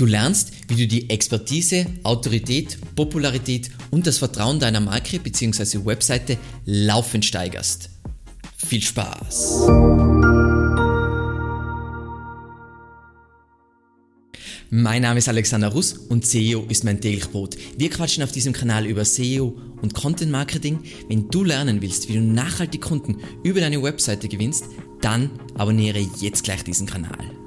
Du lernst, wie du die Expertise, Autorität, Popularität und das Vertrauen deiner Marke bzw. Webseite laufend steigerst. Viel Spaß! Mein Name ist Alexander Russ und SEO ist mein täglich. Wir quatschen auf diesem Kanal über SEO und Content Marketing. Wenn du lernen willst, wie du nachhaltig Kunden über deine Webseite gewinnst, dann abonniere jetzt gleich diesen Kanal.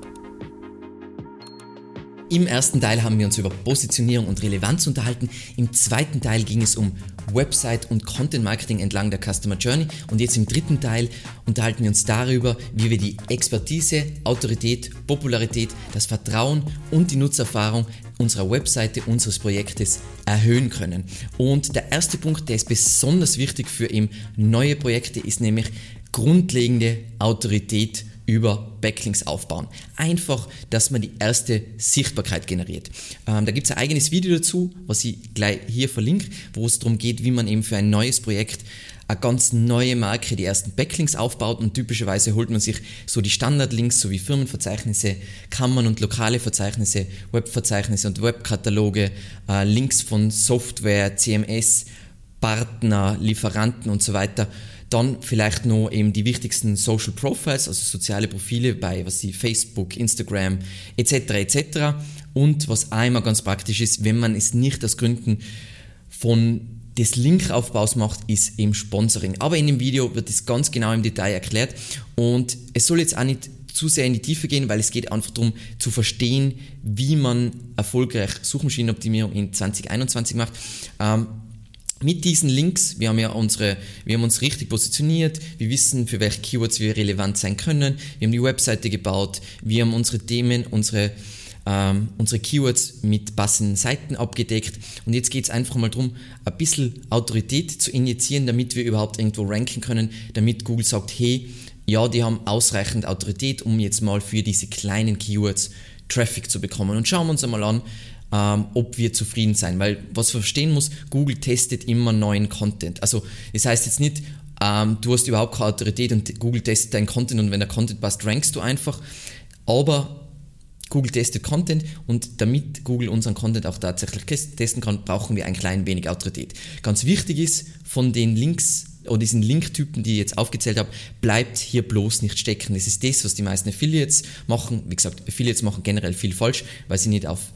Im ersten Teil haben wir uns über Positionierung und Relevanz unterhalten. Im zweiten Teil ging es um Website und Content Marketing entlang der Customer Journey. Und jetzt im dritten Teil unterhalten wir uns darüber, wie wir die Expertise, Autorität, Popularität, das Vertrauen und die Nutzerfahrung unserer Webseite, unseres Projektes erhöhen können. Und der erste Punkt, der ist besonders wichtig für eben neue Projekte, ist nämlich grundlegende Autorität über Backlinks aufbauen. Einfach, dass man die erste Sichtbarkeit generiert. Ähm, da gibt es ein eigenes Video dazu, was ich gleich hier verlinke, wo es darum geht, wie man eben für ein neues Projekt eine ganz neue Marke die ersten Backlinks aufbaut und typischerweise holt man sich so die Standardlinks sowie Firmenverzeichnisse, Kammern und lokale Verzeichnisse, Webverzeichnisse und Webkataloge, äh, Links von Software, CMS, Partner, Lieferanten und so weiter dann vielleicht noch eben die wichtigsten Social Profiles, also soziale Profile bei was sie Facebook, Instagram etc. etc. Und was auch immer ganz praktisch ist, wenn man es nicht aus Gründen von des Linkaufbaus macht, ist eben Sponsoring. Aber in dem Video wird es ganz genau im Detail erklärt und es soll jetzt auch nicht zu sehr in die Tiefe gehen, weil es geht einfach darum zu verstehen, wie man erfolgreich Suchmaschinenoptimierung in 2021 macht. Ähm, mit diesen Links, wir haben ja unsere, wir haben uns richtig positioniert, wir wissen, für welche Keywords wir relevant sein können, wir haben die Webseite gebaut, wir haben unsere Themen, unsere, ähm, unsere Keywords mit passenden Seiten abgedeckt. Und jetzt geht es einfach mal darum, ein bisschen Autorität zu injizieren, damit wir überhaupt irgendwo ranken können, damit Google sagt, hey, ja, die haben ausreichend Autorität, um jetzt mal für diese kleinen Keywords Traffic zu bekommen. Und schauen wir uns einmal an, ähm, ob wir zufrieden sein. Weil was man verstehen muss, Google testet immer neuen Content. Also das heißt jetzt nicht, ähm, du hast überhaupt keine Autorität und Google testet deinen Content und wenn der Content passt, rankst du einfach. Aber Google testet Content und damit Google unseren Content auch tatsächlich testen kann, brauchen wir ein klein wenig Autorität. Ganz wichtig ist, von den Links oder diesen Linktypen, die ich jetzt aufgezählt habe, bleibt hier bloß nicht stecken. Das ist das, was die meisten Affiliates machen. Wie gesagt, Affiliates machen generell viel falsch, weil sie nicht auf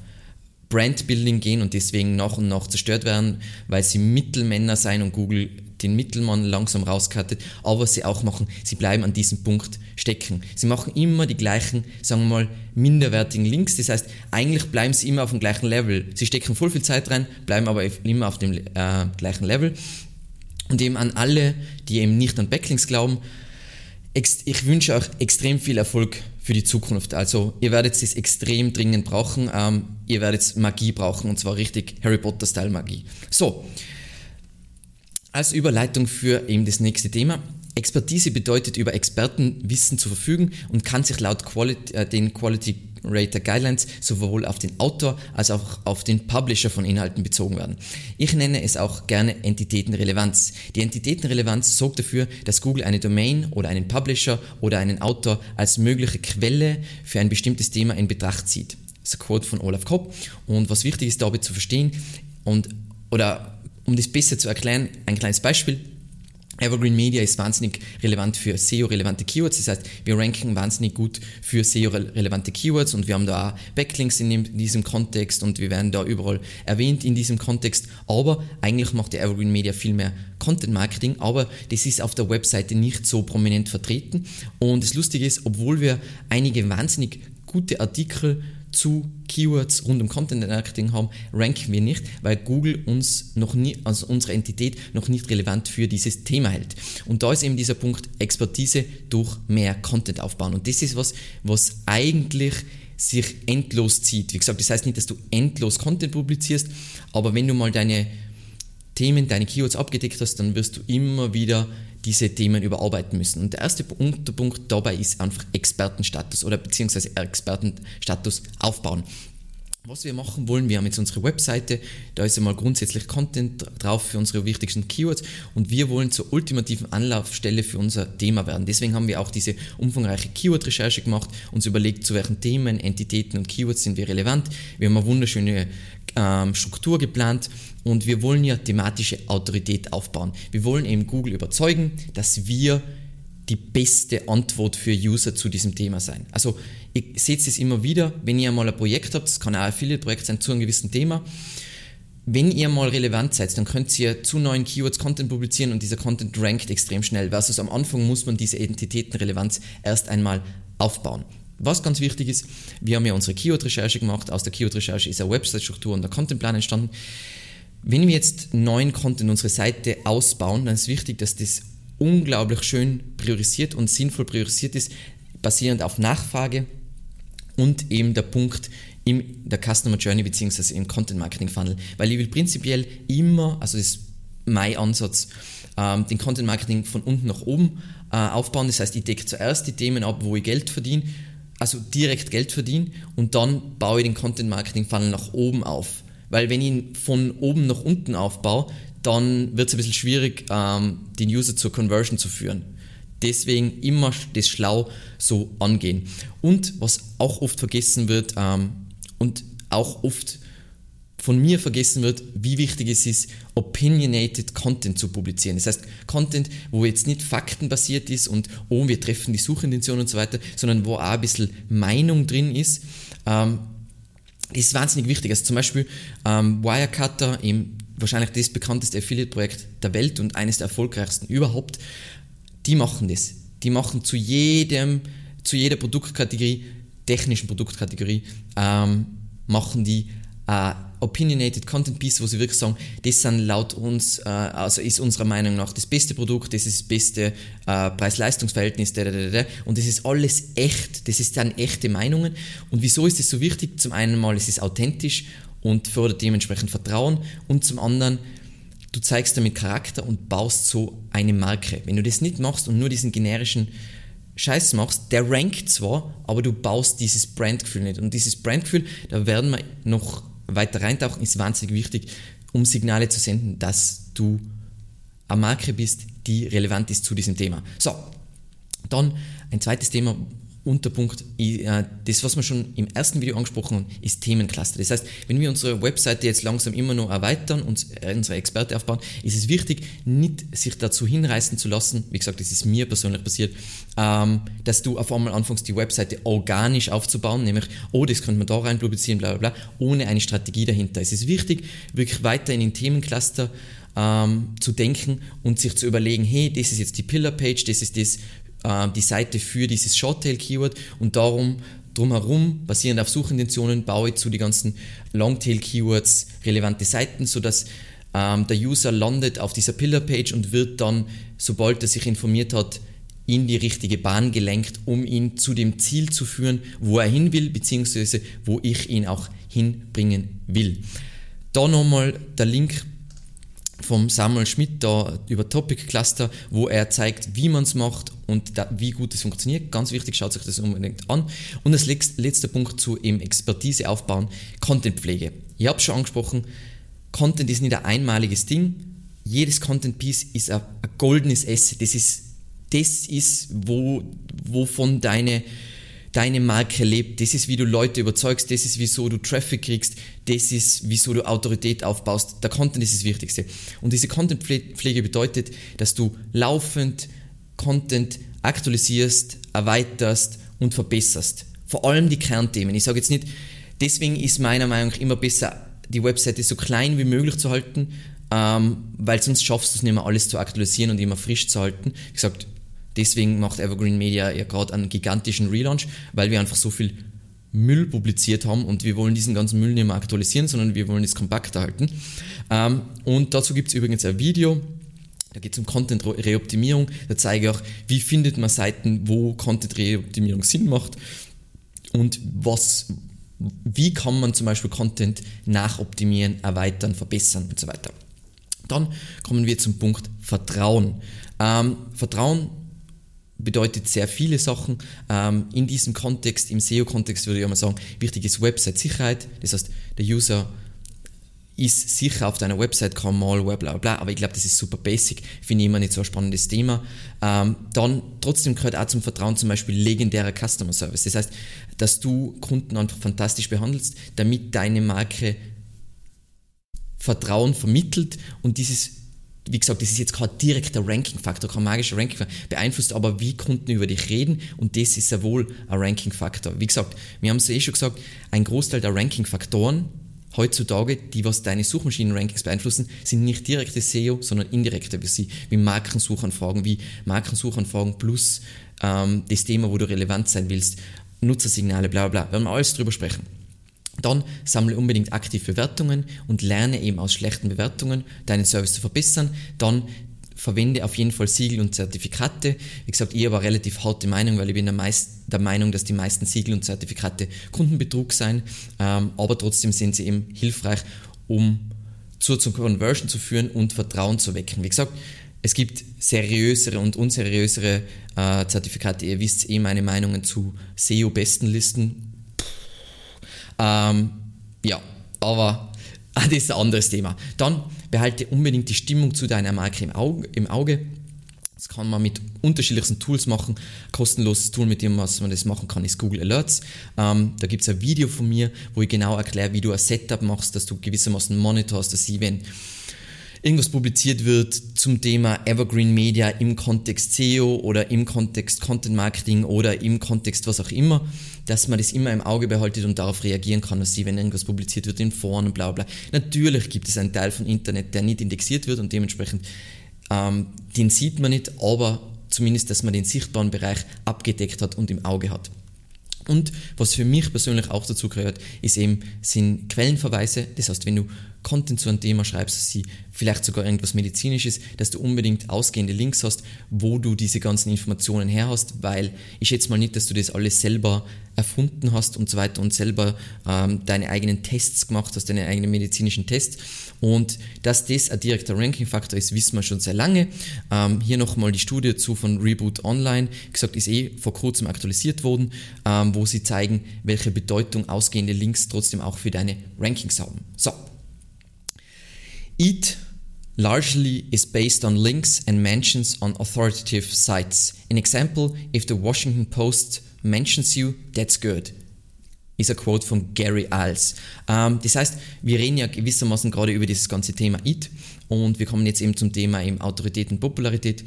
Brandbuilding gehen und deswegen nach und nach zerstört werden, weil sie Mittelmänner sein und Google den Mittelmann langsam rauskattet, aber was sie auch machen, sie bleiben an diesem Punkt stecken. Sie machen immer die gleichen, sagen wir mal, minderwertigen Links, das heißt, eigentlich bleiben sie immer auf dem gleichen Level. Sie stecken voll viel Zeit rein, bleiben aber immer auf dem äh, gleichen Level. Und eben an alle, die eben nicht an Backlinks glauben, ich wünsche euch extrem viel Erfolg für die Zukunft. Also ihr werdet es extrem dringend brauchen. Ähm, ihr werdet Magie brauchen und zwar richtig Harry Potter-Style Magie. So, als Überleitung für eben das nächste Thema. Expertise bedeutet über Expertenwissen zu verfügen und kann sich laut Quality, äh, den Quality Rater Guidelines sowohl auf den Autor als auch auf den Publisher von Inhalten bezogen werden. Ich nenne es auch gerne Entitätenrelevanz. Die Entitätenrelevanz sorgt dafür, dass Google eine Domain oder einen Publisher oder einen Autor als mögliche Quelle für ein bestimmtes Thema in Betracht zieht. Das ist ein Quote von Olaf Kopp. Und was wichtig ist dabei zu verstehen und oder um das besser zu erklären, ein kleines Beispiel. Evergreen Media ist wahnsinnig relevant für SEO-relevante Keywords. Das heißt, wir ranken wahnsinnig gut für SEO-relevante Keywords und wir haben da auch Backlinks in, diesem Kontext und wir werden da überall erwähnt in diesem Kontext. Aber eigentlich macht der Evergreen Media viel mehr Content Marketing, aber das ist auf der Webseite nicht so prominent vertreten. Und das Lustige ist, obwohl wir einige wahnsinnig gute Artikel zu Keywords rund um Content Marketing haben, ranken wir nicht, weil Google uns noch nie, also unsere Entität noch nicht relevant für dieses Thema hält. Und da ist eben dieser Punkt Expertise durch mehr Content aufbauen. Und das ist was, was eigentlich sich endlos zieht. Wie gesagt, das heißt nicht, dass du endlos Content publizierst, aber wenn du mal deine Themen, deine Keywords abgedeckt hast, dann wirst du immer wieder diese Themen überarbeiten müssen. Und der erste Unterpunkt dabei ist einfach Expertenstatus oder beziehungsweise Expertenstatus aufbauen. was wir machen wollen, wir haben jetzt unsere Webseite, da ist einmal grundsätzlich Content drauf für unsere wichtigsten Keywords und wir wollen zur ultimativen Anlaufstelle für unser Thema werden. Deswegen haben wir auch diese umfangreiche Keyword-Recherche gemacht, uns überlegt, zu welchen Themen, Entitäten und Keywords sind wir relevant. Wir haben eine wunderschöne ähm, Struktur geplant und wir wollen ja thematische Autorität aufbauen. Wir wollen eben Google überzeugen, dass wir die beste Antwort für User zu diesem Thema sein. Also ihr seht es immer wieder, wenn ihr mal ein Projekt habt, das kann auch ein Affiliate-Projekt sein zu einem gewissen Thema, wenn ihr mal relevant seid, dann könnt ihr zu neuen Keywords Content publizieren und dieser Content rankt extrem schnell, versus am Anfang muss man diese Entitätenrelevanz erst einmal aufbauen. Was ganz wichtig ist, wir haben ja unsere Keyword-Recherche gemacht, aus der Keyword-Recherche ist eine Website-Struktur und der Contentplan entstanden. Wenn wir jetzt neuen Content unsere Seite ausbauen, dann ist wichtig, dass das unglaublich schön priorisiert und sinnvoll priorisiert ist, basierend auf Nachfrage und eben der Punkt in der Customer Journey bzw. im Content Marketing Funnel. Weil ich will prinzipiell immer, also das ist mein Ansatz, ähm, den Content Marketing von unten nach oben äh, aufbauen. Das heißt, ich decke zuerst die Themen ab, wo ich Geld verdiene, also direkt Geld verdiene und dann baue ich den Content Marketing Funnel nach oben auf. Weil wenn ich ihn von oben nach unten aufbaue, dann wird es ein bisschen schwierig, ähm, den User zur Conversion zu führen. Deswegen immer das schlau so angehen. Und was auch oft vergessen wird ähm, und auch oft von mir vergessen wird, wie wichtig es ist, opinionated Content zu publizieren. Das heißt, Content, wo jetzt nicht faktenbasiert ist und oh, wir treffen die Suchintention und so weiter, sondern wo auch ein bisschen Meinung drin ist. Ähm, das ist wahnsinnig wichtig. Also zum Beispiel ähm, Wirecutter, eben wahrscheinlich das bekannteste Affiliate-Projekt der Welt und eines der erfolgreichsten überhaupt, die machen das. Die machen zu jedem, zu jeder Produktkategorie, technischen Produktkategorie, ähm, machen die äh, opinionated Content Piece, wo sie wirklich sagen, das sind laut uns, äh, also ist unserer Meinung nach das beste Produkt, das ist das beste äh, Preis-Leistungs-Verhältnis, und das ist alles echt, das ist dann echte Meinungen. Und wieso ist das so wichtig? Zum einen mal, es ist authentisch und fördert dementsprechend Vertrauen und zum anderen, du zeigst damit Charakter und baust so eine Marke. Wenn du das nicht machst und nur diesen generischen Scheiß machst, der rankt zwar, aber du baust dieses Brandgefühl nicht. Und dieses Brandgefühl, da werden wir noch weiter reintauchen, ist wahnsinnig wichtig, um Signale zu senden, dass du eine Marke bist, die relevant ist zu diesem Thema. So, dann ein zweites Thema, Unterpunkt, äh, das, was wir schon im ersten Video angesprochen haben, ist Themencluster. Das heißt, wenn wir unsere Webseite jetzt langsam immer noch erweitern und unsere Experte aufbauen, ist es wichtig, nicht sich dazu hinreißen zu lassen, wie gesagt, das ist mir persönlich passiert, ähm, dass du auf einmal anfängst, die Webseite organisch aufzubauen, nämlich, oh, das könnte man da rein publizieren, bla bla bla, ohne eine Strategie dahinter. Es ist wichtig, wirklich weiter in den Themencluster ähm, zu denken und sich zu überlegen, hey, das ist jetzt die Pillar-Page, das ist das äh, die Seite für dieses Shorttail-Keyword und darum drumherum, basierend auf Suchintentionen, baue ich zu die ganzen Longtail-Keywords relevante Seiten, sodass ähm, der User landet auf dieser Pillar-Page und wird dann, sobald er sich informiert hat, in die richtige Bahn gelenkt, um ihn zu dem Ziel zu führen, wo er hin will, beziehungsweise wo ich ihn auch hinbringen will. Da nochmal der Link vom Samuel Schmidt da über Topic Cluster, wo er zeigt, wie man es macht und da, wie gut es funktioniert. Ganz wichtig, schaut sich das unbedingt an. Und das letzte Punkt zu eben Expertise aufbauen, Contentpflege. Ich habe schon angesprochen, Content ist nicht ein einmaliges Ding. Jedes Content Piece ist ein, goldenes Asset. Das ist, das ist wo, wovon deine deine Marke lebt. Das ist, wie du Leute überzeugst, das ist, wieso du Traffic kriegst, das ist, wieso du Autorität aufbaust. Der Content ist das Wichtigste. Und diese Contentpflege bedeutet, dass du laufend Content aktualisierst, erweiterst und verbesserst. Vor allem die Kernthemen. Ich sage jetzt nicht, deswegen ist meiner Meinung nach immer besser, die Webseite so klein wie möglich zu halten, ähm, weil sonst schaffst du es nicht mehr alles zu aktualisieren und immer frisch zu halten. Wie gesagt, Deswegen macht Evergreen Media ja gerade einen gigantischen Relaunch, weil wir einfach so viel Müll publiziert haben und wir wollen diesen ganzen Müll nicht mehr aktualisieren, sondern wir wollen es kompakter halten. Ähm, und dazu gibt es übrigens ein Video, da geht es um Content-Reoptimierung. Da zeige ich auch, wie findet man Seiten, wo Content-Reoptimierung Sinn macht und was, wie kann man zum Beispiel Content nachoptimieren, erweitern, verbessern und so weiter. Dann kommen wir zum Punkt Vertrauen. Ähm, Vertrauen bedeutet sehr viele Sachen. Ähm, in diesem Kontext, im SEO-Kontext würde ich mal sagen, wichtig ist Website-Sicherheit. Das heißt, der User ist sicher auf deiner Website, kann mal, bla bla bla, aber ich glaube, das ist super basic, finde ich immer nicht so ein spannendes Thema. Ähm, dann trotzdem gehört auch zum Vertrauen zum Beispiel legendärer Customer Service. Das heißt, dass du Kunden einfach fantastisch behandelst, damit deine Marke Vertrauen vermittelt und dieses wie gesagt, das ist jetzt kein direkter Ranking-Faktor, kein magischer Ranking-Faktor, beeinflusst aber, wie Kunden über dich reden und das ist ja wohl ein Ranking-Faktor. Wie gesagt, wir haben es eh schon gesagt, ein Großteil der Ranking-Faktoren heutzutage, die was deine Suchmaschinen-Rankings beeinflussen, sind nicht direkte SEO, sondern indirekte wie sie, wie Markensuchanfragen, wie Markensuchanfragen plus ähm, das Thema, wo du relevant sein willst, Nutzersignale, bla bla bla. Werden wir alles drüber sprechen. Dann sammle unbedingt aktiv Bewertungen und lerne eben aus schlechten Bewertungen deinen Service zu verbessern. Dann verwende auf jeden Fall Siegel und Zertifikate. Wie gesagt, ich habe relativ harte Meinung, weil ich bin der, meist, der Meinung, dass die meisten Siegel und Zertifikate Kundenbetrug sein, ähm, aber trotzdem sind sie eben hilfreich, um zur, zur Conversion zu führen und Vertrauen zu wecken. Wie gesagt, es gibt seriösere und unseriösere äh, Zertifikate. Ihr wisst eh meine Meinungen zu SEO-Bestenlisten. Ähm, ja, aber das ist ein anderes Thema. Dann behalte unbedingt die Stimmung zu deiner Marke im Auge. Im Auge. Das kann man mit unterschiedlichsten Tools machen. Kostenloses Tool, mit dem was man das machen kann, ist Google Alerts. Ähm, da gibt es ein Video von mir, wo ich genau erkläre, wie du ein Setup machst, dass du gewissermaßen monitorst, dass sie, wenn irgendwas publiziert wird zum Thema Evergreen Media im Kontext SEO oder im Kontext Content Marketing oder im Kontext was auch immer, dass man das immer im Auge behaltet und darauf reagieren kann, dass sie, wenn irgendwas publiziert wird in Foren und bla bla. Natürlich gibt es einen Teil von Internet, der nicht indexiert wird und dementsprechend ähm, den sieht man nicht, aber zumindest, dass man den sichtbaren Bereich abgedeckt hat und im Auge hat. Und was für mich persönlich auch dazu gehört, ist eben, sind Quellenverweise. Das heißt, wenn du Content zu einem Thema schreibst, sie vielleicht sogar irgendwas Medizinisches, dass du unbedingt ausgehende Links hast, wo du diese ganzen Informationen her hast, weil ich schätze mal nicht, dass du das alles selber erfunden hast und so weiter und selber ähm, deine eigenen Tests gemacht hast, deine eigenen medizinischen Tests. Und dass das ein direkter Ranking-Faktor ist, wissen wir schon sehr lange. Ähm, hier nochmal die Studie dazu von Reboot Online, gesagt, ist eh vor kurzem aktualisiert worden, ähm, wo sie zeigen, welche Bedeutung ausgehende Links trotzdem auch für deine Rankings haben. So, EAT largely is based on links and mentions on authoritative sites. An example, if the Washington Post mentions you, that's good. Ist ein Quote von Gary Iles. Ähm, das heißt, wir reden ja gewissermaßen gerade über dieses ganze Thema IT und wir kommen jetzt eben zum Thema eben Autorität und Popularität.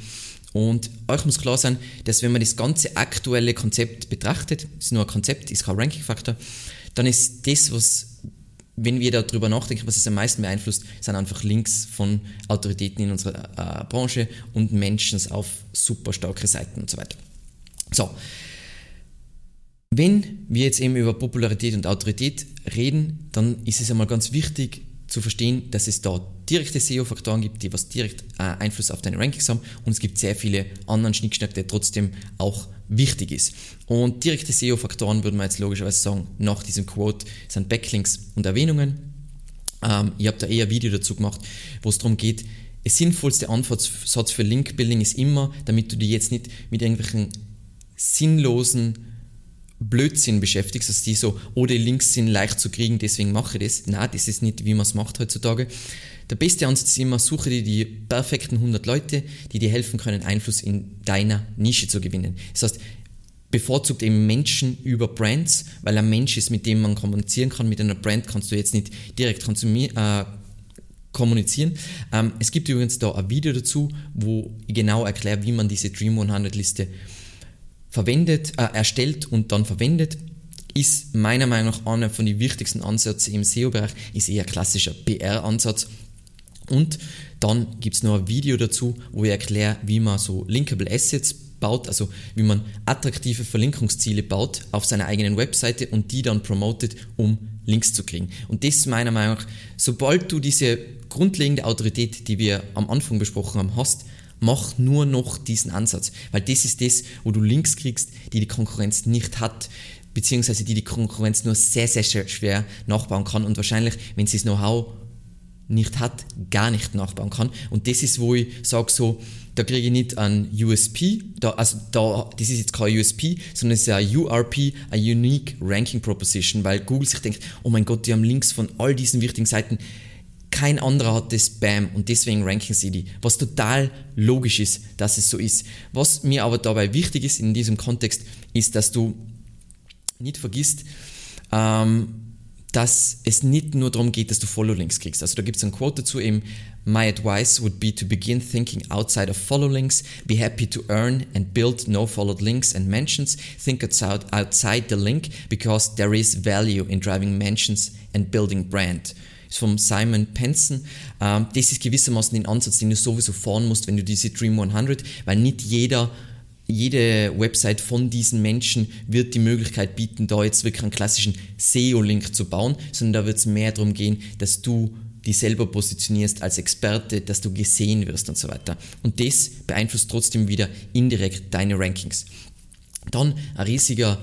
Und euch muss klar sein, dass wenn man das ganze aktuelle Konzept betrachtet, ist nur ein Konzept, ist kein Ranking-Faktor, dann ist das, was wenn wir darüber nachdenken, was es am meisten beeinflusst, sind einfach Links von Autoritäten in unserer äh, Branche und Menschen auf super starke Seiten und so weiter. So, wenn wir jetzt eben über Popularität und Autorität reden, dann ist es einmal ganz wichtig zu verstehen, dass es da direkte SEO-Faktoren gibt, die was direkt äh, Einfluss auf deine Rankings haben und es gibt sehr viele anderen Schnickschnack, der trotzdem auch wichtig ist. Und direkte SEO-Faktoren würden wir jetzt logischerweise sagen, nach diesem Quote sind Backlinks und Erwähnungen. Ähm, ich habe da eher ein Video dazu gemacht, wo es darum geht, der sinnvollste Antwortsatz für Link-Building ist immer, damit du dich jetzt nicht mit irgendwelchen sinnlosen Blödsinn beschäftigst, dass die so, oh, die Links sind leicht zu kriegen, deswegen mache ich das. Nein, das ist nicht, wie man es macht heutzutage. Der beste Ansatz ist immer, suche dir die perfekten 100 Leute, die dir helfen können, Einfluss in deiner Nische zu gewinnen. Das heißt, bevorzugt eben Menschen über Brands, weil ein Mensch ist, mit dem man kommunizieren kann. Mit einer Brand kannst du jetzt nicht direkt äh, kommunizieren. Ähm, es gibt übrigens da ein Video dazu, wo ich genau erkläre, wie man diese Dream 100 Liste verwendet, äh, erstellt und dann verwendet ist meiner Meinung nach einer von den wichtigsten Ansätze im SEO-Bereich, ist eher klassischer PR-Ansatz. Und dann gibt es noch ein Video dazu, wo ich erkläre, wie man so Linkable Assets baut, also wie man attraktive Verlinkungsziele baut auf seiner eigenen Webseite und die dann promotet, um Links zu kriegen. Und das ist meiner Meinung nach, sobald du diese grundlegende Autorität, die wir am Anfang besprochen haben, hast, mach nur noch diesen Ansatz, weil das ist das, wo du Links kriegst, die die Konkurrenz nicht hat beziehungsweise die die Konkurrenz nur sehr, sehr schwer nachbauen kann und wahrscheinlich, wenn sie das Know-how nicht hat, gar nicht nachbauen kann. Und das ist, wo ich sage so, da kriege ich nicht ein USP, da, also da, das ist jetzt kein USP, sondern es ist ein URP, ein Unique Ranking Proposition, weil Google sich denkt, oh mein Gott, die haben Links von all diesen wichtigen Seiten, kein anderer hat das Spam und deswegen ranken sie die. Was total logisch ist, dass es so ist. Was mir aber dabei wichtig ist in diesem Kontext, ist, dass du nicht vergisst, ähm, dass es nicht nur darum geht, dass du Follow-Links kriegst. Also da gibt es ein Quote dazu eben, My advice would be to begin thinking outside of follow links, be happy to earn and build no followed links and mentions, think outside, the link because there is value in driving mentions and building brand. Das ist vom Simon Penson. Ähm, das ist gewissermaßen den Ansatz, den du sowieso fahren musst, wenn du diese Dream 100, weil nicht jeder jede Website von diesen Menschen wird die Möglichkeit bieten, da jetzt wirklich einen klassischen SEO-Link zu bauen, sondern da wird es mehr darum gehen, dass du die selber positionierst als Experte, dass du gesehen wirst und so weiter. Und das beeinflusst trotzdem wieder indirekt deine Rankings. Dann ein riesiger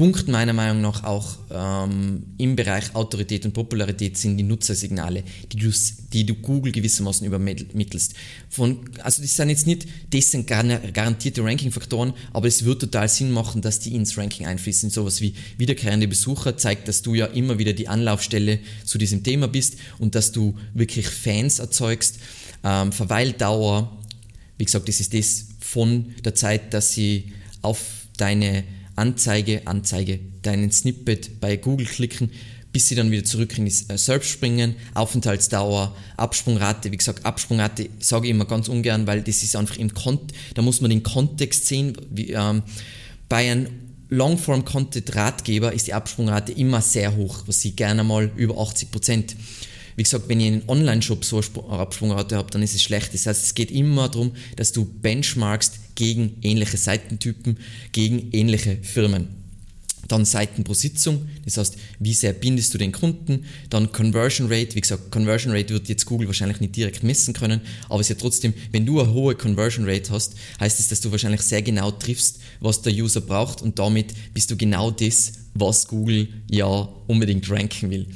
Punkt meiner Meinung nach auch ähm, im Bereich Autorität und Popularität sind die Nutzersignale, die du, die du Google gewissermaßen übermittelst. Von, also das sind jetzt nicht dessen garantierte Ranking-Faktoren, aber es wird total Sinn machen, dass die ins Ranking einfließen. Sowas wie wiederkehrende Besucher zeigt, dass du ja immer wieder die Anlaufstelle zu diesem Thema bist und dass du wirklich Fans erzeugst. Ähm, Verweildauer, wie gesagt, das ist das von der Zeit, dass sie auf deine Anzeige, Anzeige, deinen Snippet bei Google klicken, bis sie dann wieder zurück in die äh, Search springen, Aufenthaltsdauer, Absprungrate, wie gesagt, Absprungrate sage ich immer ganz ungern, weil das ist einfach im Kontext, da muss man den Kontext sehen. Wie, ähm, bei einem Longform-Content-Ratgeber ist die Absprungrate immer sehr hoch, was sie gerne mal über 80 Prozent. Wie gesagt, wenn ihr einen Online-Shop so eine Absprungrate habt, dann ist es schlecht. Das heißt, es geht immer darum, dass du benchmarkst gegen ähnliche Seitentypen, gegen ähnliche Firmen. Dann Seiten pro Sitzung, das heißt, wie sehr bindest du den Kunden. Dann Conversion Rate, wie gesagt, Conversion Rate wird jetzt Google wahrscheinlich nicht direkt messen können, aber es ist ja trotzdem, wenn du eine hohe Conversion Rate hast, heißt es, dass du wahrscheinlich sehr genau triffst, was der User braucht und damit bist du genau das, was Google ja unbedingt ranken will.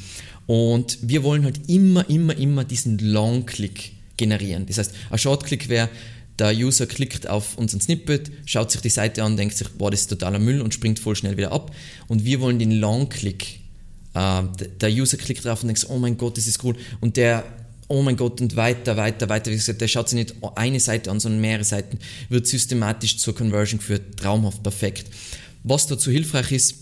Und wir wollen halt immer, immer, immer diesen Long-Click generieren. Das heißt, ein Short-Click wäre, der User klickt auf unseren Snippet, schaut sich die Seite an, denkt sich, boah, das ist totaler Müll und springt voll schnell wieder ab. Und wir wollen den Long-Click. Äh, der User klickt drauf und denkt, oh mein Gott, das ist cool. Und der, oh mein Gott, und weiter, weiter, weiter. Wie gesagt, der schaut sich nicht eine Seite an, sondern mehrere Seiten, wird systematisch zur Conversion geführt, traumhaft perfekt. Was dazu hilfreich ist,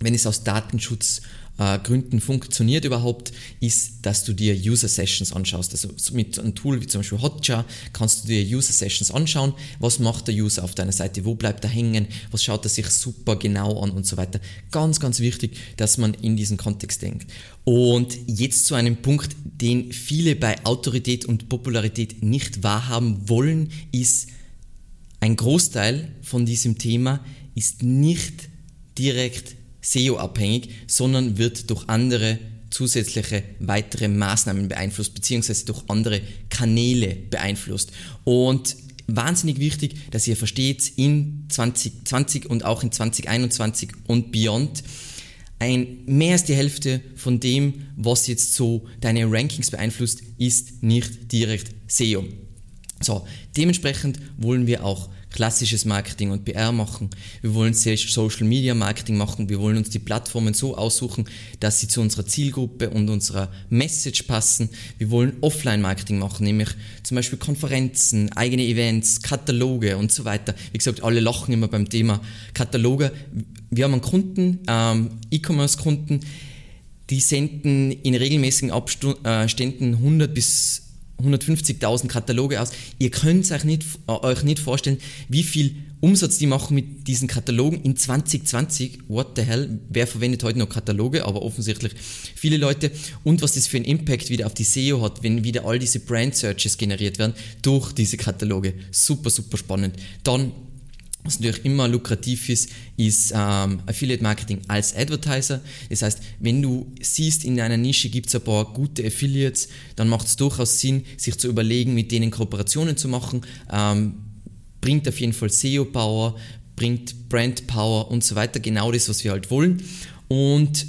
wenn es aus Datenschutz äh, Gründen funktioniert überhaupt, ist, dass du dir User Sessions anschaust. Also mit einem Tool wie zum Beispiel Hotjar kannst du dir User Sessions anschauen. Was macht der User auf deiner Seite? Wo bleibt er hängen? Was schaut er sich super genau an und so weiter? Ganz, ganz wichtig, dass man in diesen Kontext denkt. Und jetzt zu einem Punkt, den viele bei Autorität und Popularität nicht wahrhaben wollen, ist, ein Großteil von diesem Thema ist nicht direkt SEO-abhängig, sondern wird durch andere zusätzliche weitere Maßnahmen beeinflusst, beziehungsweise durch andere Kanäle beeinflusst. Und wahnsinnig wichtig, dass ihr versteht, in 2020 und auch in 2021 und beyond, ein, mehr als die Hälfte von dem, was jetzt so deine Rankings beeinflusst, ist nicht direkt SEO. So, dementsprechend wollen wir auch klassisches Marketing und PR machen. Wir wollen Social Media Marketing machen. Wir wollen uns die Plattformen so aussuchen, dass sie zu unserer Zielgruppe und unserer Message passen. Wir wollen Offline Marketing machen, nämlich zum Beispiel Konferenzen, eigene Events, Kataloge und so weiter. Wie gesagt, alle lachen immer beim Thema Kataloge. Wir haben einen Kunden, ähm, E-Commerce-Kunden, die senden in regelmäßigen Abständen 100 bis 150.000 Kataloge aus. Ihr könnt euch nicht, euch nicht vorstellen, wie viel Umsatz die machen mit diesen Katalogen in 2020. What the hell? Wer verwendet heute noch Kataloge? Aber offensichtlich viele Leute. Und was das für einen Impact wieder auf die SEO hat, wenn wieder all diese Brand Searches generiert werden durch diese Kataloge. Super, super spannend. Dann was natürlich immer lukrativ ist, ist ähm, Affiliate Marketing als Advertiser. Das heißt, wenn du siehst, in einer Nische gibt es ein paar gute Affiliates, dann macht es durchaus Sinn, sich zu überlegen, mit denen Kooperationen zu machen. Ähm, bringt auf jeden Fall SEO-Power, bringt Brand-Power und so weiter. Genau das, was wir halt wollen. Und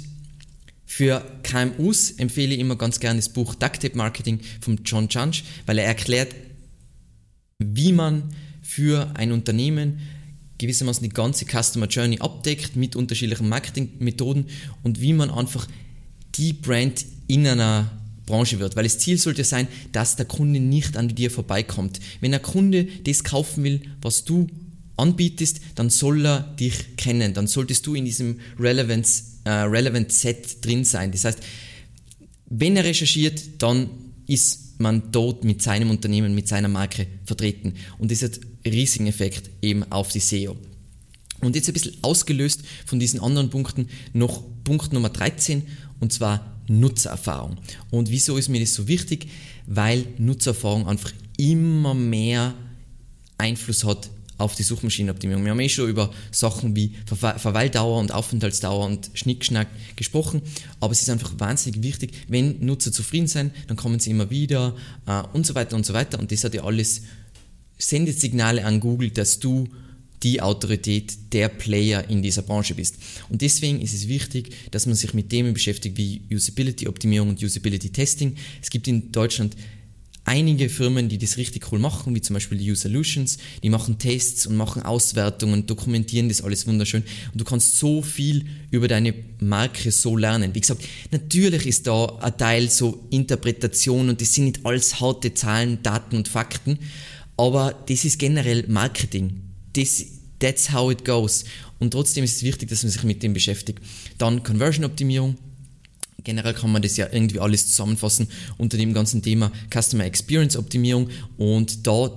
Für KMUs empfehle ich immer ganz gerne das Buch Duct Tape Marketing von John Junge, weil er erklärt, wie man für ein Unternehmen gewissermaßen die ganze Customer Journey abdeckt mit unterschiedlichen Marketingmethoden und wie man einfach die Brand in einer Branche wird. Weil das Ziel sollte sein, dass der Kunde nicht an dir vorbeikommt. Wenn der Kunde das kaufen will, was du anbietest, dann soll er dich kennen. Dann solltest du in diesem Relevance, äh, Relevant Set drin sein. Das heißt, wenn er recherchiert, dann ist man dort mit seinem Unternehmen, mit seiner Marke vertreten. Und das hat riesigen Effekt eben auf die SEO. Und jetzt ein bisschen ausgelöst von diesen anderen Punkten noch Punkt Nummer 13 und zwar Nutzererfahrung. Und wieso ist mir das so wichtig? Weil Nutzererfahrung einfach immer mehr Einfluss hat auf die Suchmaschinenoptimierung. Wir haben eh schon über Sachen wie Ver Verweildauer und Aufenthaltsdauer und Schnickschnack gesprochen, aber es ist einfach wahnsinnig wichtig, wenn Nutzer zufrieden sind, dann kommen sie immer wieder äh, und so weiter und so weiter und das hat ja alles sendet Signale an Google, dass du die Autorität der Player in dieser Branche bist. Und deswegen ist es wichtig, dass man sich mit Themen beschäftigt wie Usability-Optimierung und Usability-Testing. Es gibt in Deutschland einige Firmen, die das richtig cool machen, wie zum Beispiel die U-Solutions, die machen Tests und machen Auswertungen, dokumentieren das alles wunderschön und du kannst so viel über deine Marke so lernen. Wie gesagt, natürlich ist da ein Teil so Interpretation und das sind nicht alles harte Zahlen, Daten und Fakten, aber das ist generell Marketing. Das, that's how it goes. Und trotzdem ist es wichtig, dass man sich mit dem beschäftigt. Dann Conversion-Optimierung. Generell kann man das ja irgendwie alles zusammenfassen unter dem ganzen Thema Customer Experience Optimierung und da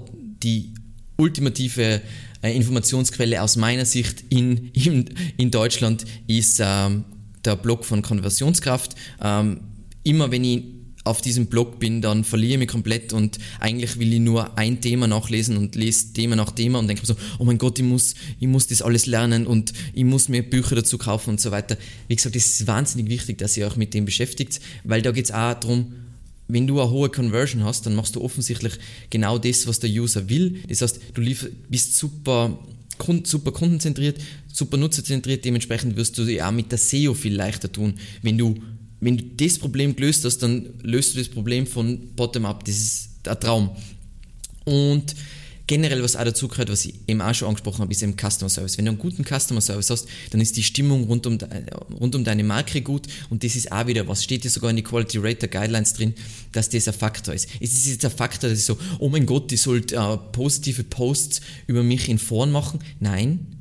die ultimative äh, Informationsquelle aus meiner Sicht in, in, in Deutschland ist ähm, der Blog von Konversionskraft. Ähm, immer wenn ich auf diesem Blog bin, dann verliere ich mich komplett und eigentlich will ich nur ein Thema nachlesen und lese Thema nach Thema und denke so, oh mein Gott, ich muss, ich muss das alles lernen und ich muss mir Bücher dazu kaufen und so weiter. Wie gesagt, es ist wahnsinnig wichtig, dass ihr euch mit dem beschäftigt, weil da geht es auch darum, wenn du eine hohe Conversion hast, dann machst du offensichtlich genau das, was der User will. Das heißt, du bist super, super kundenzentriert, super nutzerzentriert, dementsprechend wirst du dich auch mit der SEO viel leichter tun, wenn du wenn du das Problem gelöst hast, dann löst du das Problem von bottom-up. Das ist ein Traum. Und generell, was auch dazu gehört, was ich eben auch schon angesprochen habe, ist eben Customer Service. Wenn du einen guten Customer Service hast, dann ist die Stimmung rund um, rund um deine Marke gut und das ist auch wieder was. Steht ja sogar in die Quality Rater Guidelines drin, dass das ein Faktor ist. Es ist jetzt ein Faktor, dass ich so, oh mein Gott, die sollte uh, positive Posts über mich in Foren machen. Nein,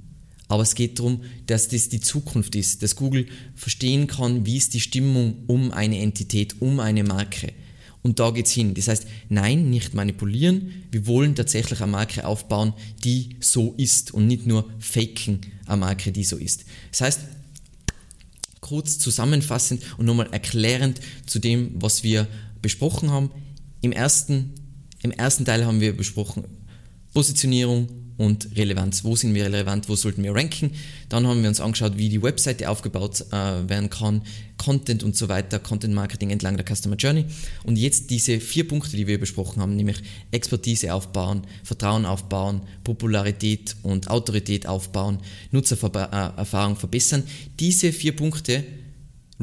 aber es geht darum, dass das die Zukunft ist, dass Google verstehen kann, wie ist die Stimmung um eine Entität, um eine Marke. Und da geht's hin. Das heißt, nein, nicht manipulieren. Wir wollen tatsächlich eine Marke aufbauen, die so ist und nicht nur faken eine Marke, die so ist. Das heißt, kurz zusammenfassend und nochmal erklärend zu dem, was wir besprochen haben. Im ersten, im ersten Teil haben wir besprochen Positionierung, und Relevanz. Wo sind wir relevant, wo sollten wir ranken? Dann haben wir uns angeschaut, wie die Webseite aufgebaut äh, werden kann, Content und so weiter, Content Marketing entlang der Customer Journey. Und jetzt diese vier Punkte, die wir besprochen haben, nämlich Expertise aufbauen, Vertrauen aufbauen, Popularität und Autorität aufbauen, Nutzererfahrung verbessern. Diese vier Punkte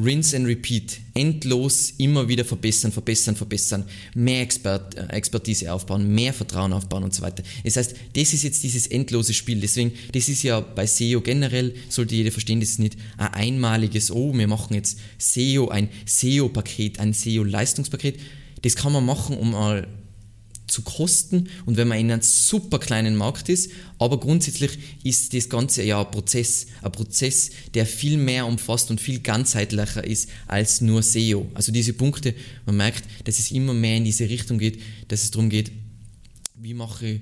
Rinse and Repeat, endlos immer wieder verbessern, verbessern, verbessern, mehr Expert, äh, Expertise aufbauen, mehr Vertrauen aufbauen und so weiter. Das heißt, das ist jetzt dieses endlose Spiel. Deswegen, das ist ja bei SEO generell, sollte jeder verstehen, das ist nicht ein einmaliges, oh, wir machen jetzt SEO, ein SEO-Paket, ein SEO-Leistungspaket. Das kann man machen, um mal zu kosten und wenn man in einem super kleinen Markt ist, aber grundsätzlich ist das Ganze ja ein Prozess, ein Prozess, der viel mehr umfasst und viel ganzheitlicher ist als nur SEO. Also diese Punkte, man merkt, dass es immer mehr in diese Richtung geht, dass es darum geht, wie mache ich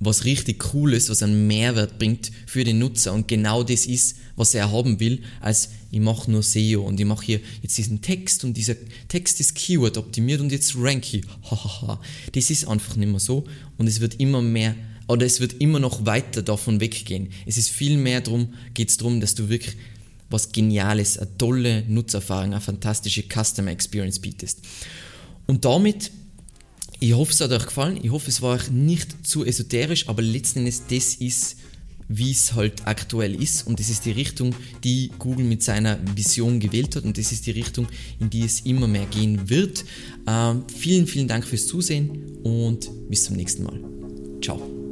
was richtig Cooles, was einen Mehrwert bringt für den Nutzer und genau das ist, was er haben will, als ich mache nur SEO und ich mache hier jetzt diesen Text und dieser Text ist Keyword optimiert und jetzt rank ich. Hahaha. das ist einfach nicht mehr so und es wird immer mehr oder es wird immer noch weiter davon weggehen. Es ist viel mehr darum, geht es darum, dass du wirklich was Geniales, eine tolle Nutzererfahrung, eine fantastische Customer Experience bietest. Und damit ich hoffe, es hat euch gefallen. Ich hoffe, es war euch nicht zu esoterisch, aber letzten Endes, das ist wie es halt aktuell ist und das ist die Richtung, die Google mit seiner Vision gewählt hat und das ist die Richtung, in die es immer mehr gehen wird. Ähm, vielen, vielen Dank fürs Zusehen und bis zum nächsten Mal. Ciao.